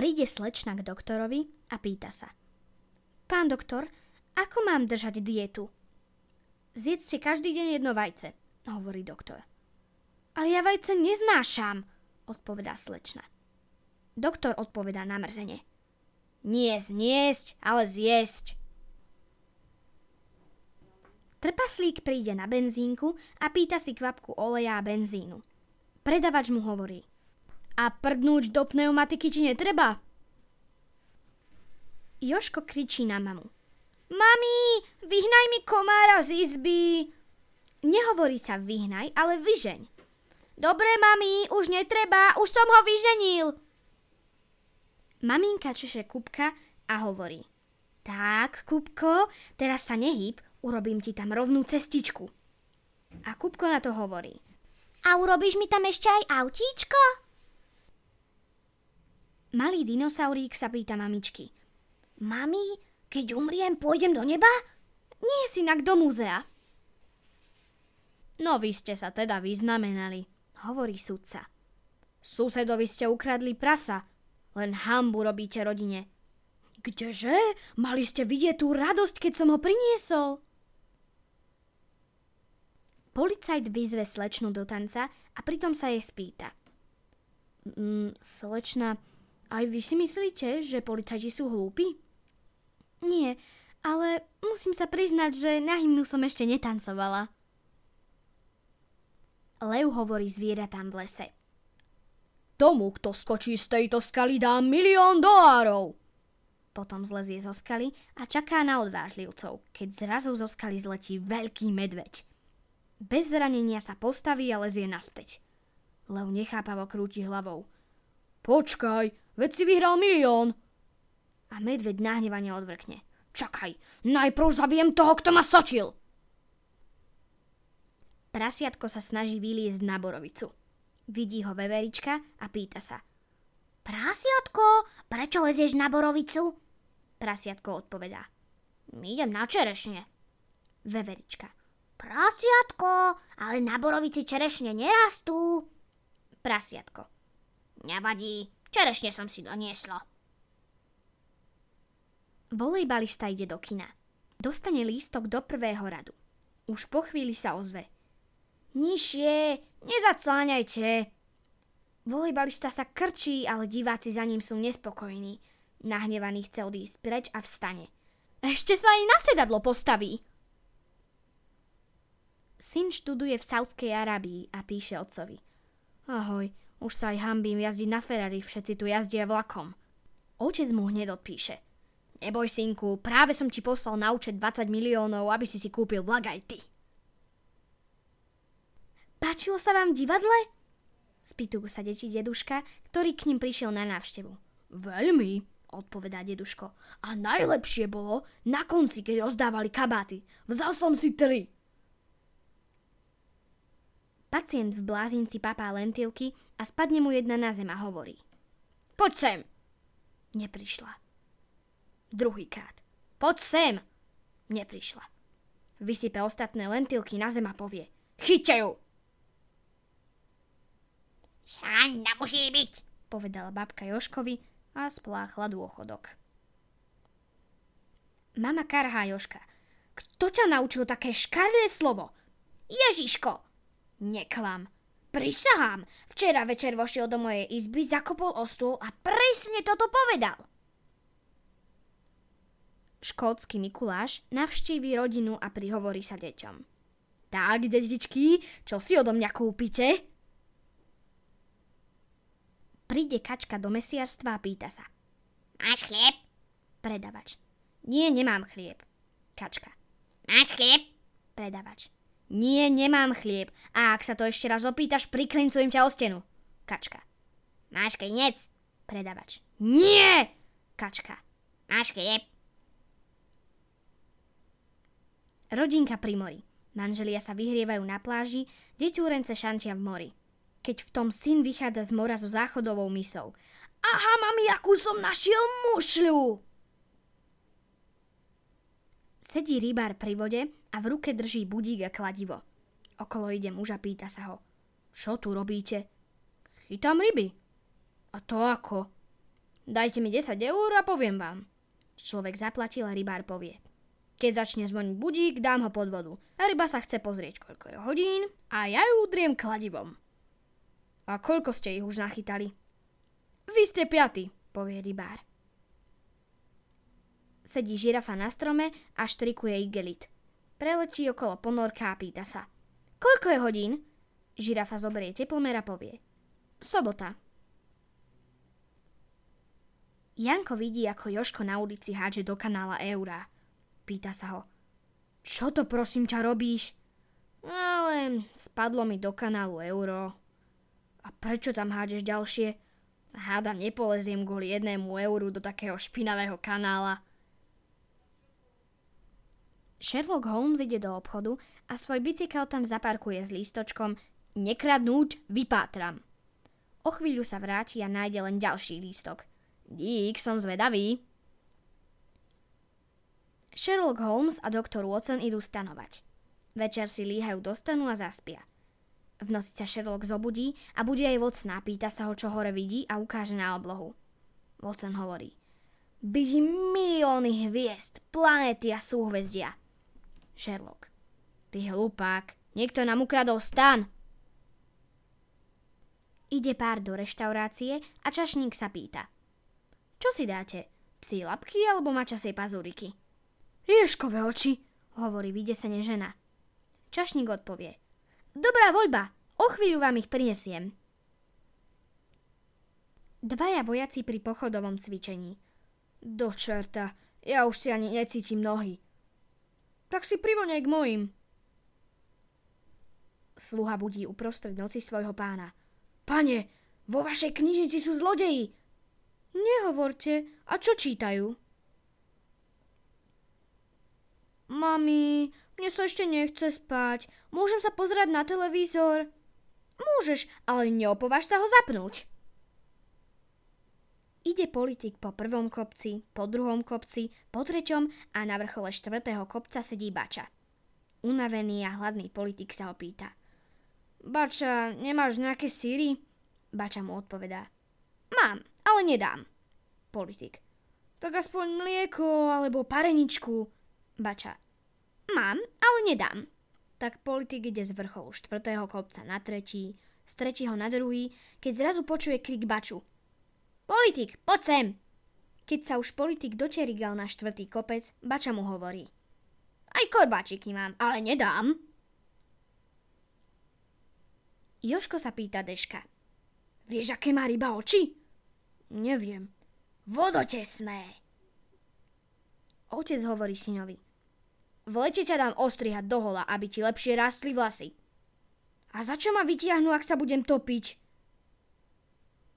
Príde slečna k doktorovi a pýta sa. Pán doktor, ako mám držať dietu? Zjedzte každý deň jedno vajce, hovorí doktor. Ale ja vajce neznášam, odpovedá slečna. Doktor odpovedá namrzene. Nie zniesť, ale zjesť. Trpaslík príde na benzínku a pýta si kvapku oleja a benzínu. Predavač mu hovorí. A prdnúť do pneumatiky ti netreba? Joško kričí na mamu. Mami, vyhnaj mi komára z izby. Nehovorí sa vyhnaj, ale vyžeň. Dobre, mami, už netreba, už som ho vyženil. Maminka češe Kupka a hovorí. Tak, Kupko, teraz sa nehýb, urobím ti tam rovnú cestičku. A Kupko na to hovorí. A urobíš mi tam ešte aj autíčko? Malý dinosaurík sa pýta mamičky. Mami, keď umriem, pôjdem do neba? Nie si inak do múzea. No vy ste sa teda vyznamenali, hovorí sudca. Susedovi ste ukradli prasa, len hambu robíte rodine. Kdeže? Mali ste vidieť tú radosť, keď som ho priniesol. Policajt vyzve slečnu do tanca a pritom sa jej spýta. Mm, slečna, aj vy si myslíte, že policajti sú hlúpi? Nie, ale musím sa priznať, že na hymnu som ešte netancovala. Lev hovorí zvieratám v lese. Tomu, kto skočí z tejto skaly, dám milión dolárov. Potom zlezie zo skaly a čaká na odvážlivcov, keď zrazu zo skaly zletí veľký medveď. Bez zranenia sa postaví a lezie naspäť. Lev nechápavo krúti hlavou. Počkaj, veď si vyhral milión. A medveď nahnevane odvrkne. Čakaj, najprv zabijem toho, kto ma sočil. Prasiatko sa snaží vyliezť na borovicu. Vidí ho veverička a pýta sa. Prasiatko, prečo lezieš na borovicu? Prasiatko odpovedá. Idem na čerešne. Veverička. Prasiatko, ale na borovici čerešne nerastú. Prasiatko. Nevadí, čerešne som si doniesla. Volejbalista ide do kina. Dostane lístok do prvého radu. Už po chvíli sa ozve. Nižšie, nezacláňajte. Volejbalista sa krčí, ale diváci za ním sú nespokojní. Nahnevaný chce odísť preč a vstane. Ešte sa aj na sedadlo postaví. Syn študuje v Saudskej Arábii a píše otcovi. Ahoj, už sa aj hambím jazdiť na Ferrari, všetci tu jazdia vlakom. Otec mu hneď odpíše. Neboj, synku, práve som ti poslal na účet 20 miliónov, aby si si kúpil vlak aj ty. Páčilo sa vám divadle? Spýtujú sa deti deduška, ktorý k ním prišiel na návštevu. Veľmi, odpovedá deduško. A najlepšie bolo na konci, keď rozdávali kabáty. Vzal som si tri. Pacient v blázinci papá lentilky a spadne mu jedna na zem a hovorí. Poď sem. Neprišla. Druhýkrát. Poď sem. Neprišla. Vysype ostatné lentilky na zem a povie. Chyťte ju. Sranda musí byť, povedala babka Joškovi a spláchla dôchodok. Mama karhá Joška. Kto ťa naučil také škaredé slovo? Ježiško, Neklam. Prisahám, včera večer vošiel do mojej izby, zakopol o stôl a presne toto povedal. Škótsky Mikuláš navštíví rodinu a prihovorí sa deťom. Tak, detičky, čo si odo mňa kúpite? Príde kačka do mesiarstva a pýta sa. Máš chlieb? Predavač. Nie, nemám chlieb. Kačka. Máš chlieb? Predavač. Nie, nemám chlieb. A ak sa to ešte raz opýtaš, priklincujem ťa o stenu. Kačka. Máš klinec? Predavač. Nie! Kačka. Máš chlieb? Rodinka pri mori. Manželia sa vyhrievajú na pláži, deťúrence šantia v mori. Keď v tom syn vychádza z mora so záchodovou misou. Aha, mami, akú som našiel mušľu! Sedí rybár pri vode a v ruke drží budík a kladivo. Okolo ide muž a pýta sa ho. Čo tu robíte? Chytám ryby. A to ako? Dajte mi 10 eur a poviem vám. Človek zaplatil a rybár povie. Keď začne zvoniť budík, dám ho pod vodu. A ryba sa chce pozrieť, koľko je hodín a ja ju udriem kladivom. A koľko ste ich už nachytali? Vy ste piaty, povie rybár. Sedí žirafa na strome a štrikuje igelit. Preletí okolo ponorka a pýta sa. Koľko je hodín? Žirafa zoberie teplomer a povie. Sobota. Janko vidí, ako Joško na ulici hádže do kanála Eura. Pýta sa ho. Čo to prosím ťa robíš? Ale spadlo mi do kanálu euro. A prečo tam hádeš ďalšie? Hádam, nepoleziem kvôli jednému euru do takého špinavého kanála. Sherlock Holmes ide do obchodu a svoj bicykel tam zaparkuje s lístočkom Nekradnúť, vypátram. O chvíľu sa vráti a nájde len ďalší lístok. Dík, som zvedavý. Sherlock Holmes a doktor Watson idú stanovať. Večer si líhajú do stanu a zaspia. V noci sa Sherlock zobudí a bude aj Watson pýta sa ho, čo hore vidí a ukáže na oblohu. Watson hovorí. Vidím milióny hviezd, planéty a súhvezdia. Sherlock. Ty hlupák, niekto nám ukradol stan. Ide pár do reštaurácie a čašník sa pýta. Čo si dáte? Psí labky alebo mačasej pazúriky? Ješkové oči, hovorí vydesene žena. Čašník odpovie. Dobrá voľba, o chvíľu vám ich prinesiem. Dvaja vojaci pri pochodovom cvičení. Do čerta, ja už si ani necítim nohy. Tak si privoňaj k mojim. Sluha budí uprostred noci svojho pána. Pane, vo vašej knižnici sú zlodeji. Nehovorte, a čo čítajú? Mami, mne sa ešte nechce spať. Môžem sa pozerať na televízor? Môžeš, ale neopováž sa ho zapnúť. Ide politik po prvom kopci, po druhom kopci, po treťom a na vrchole štvrtého kopca sedí Bača. Unavený a hladný politik sa opýta. Bača, nemáš nejaké síry? Bača mu odpovedá. Mám, ale nedám. Politik. Tak aspoň mlieko alebo pareničku. Bača. Mám, ale nedám. Tak politik ide z vrcholu štvrtého kopca na tretí, z tretieho na druhý, keď zrazu počuje krik Baču. Politik, poď sem! Keď sa už politik dočerigal na štvrtý kopec, Bača mu hovorí. Aj korbáčiky mám, ale nedám. Joško sa pýta Deška. Vieš, aké má ryba oči? Neviem. Vodotesné. Otec hovorí synovi. V lete ťa dám ostrihať do aby ti lepšie rástli vlasy. A za čo ma vytiahnu, ak sa budem topiť?